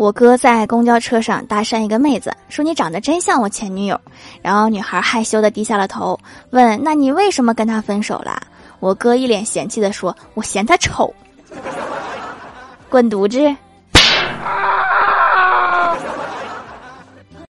我哥在公交车上搭讪一个妹子，说你长得真像我前女友。然后女孩害羞的低下了头，问那你为什么跟他分手了？我哥一脸嫌弃的说：我嫌他丑，滚犊子。